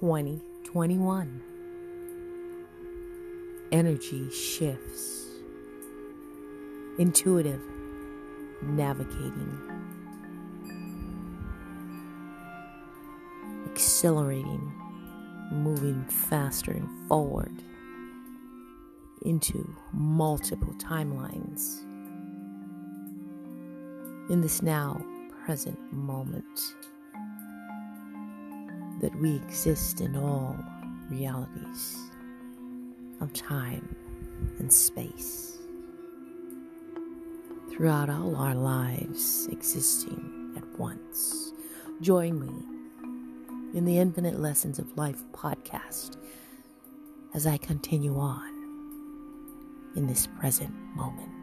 2021. Energy shifts. Intuitive navigating. Accelerating, moving faster and forward into multiple timelines. In this now present moment, that we exist in all realities of time and space throughout all our lives existing at once. Join me in the Infinite Lessons of Life podcast as I continue on in this present moment.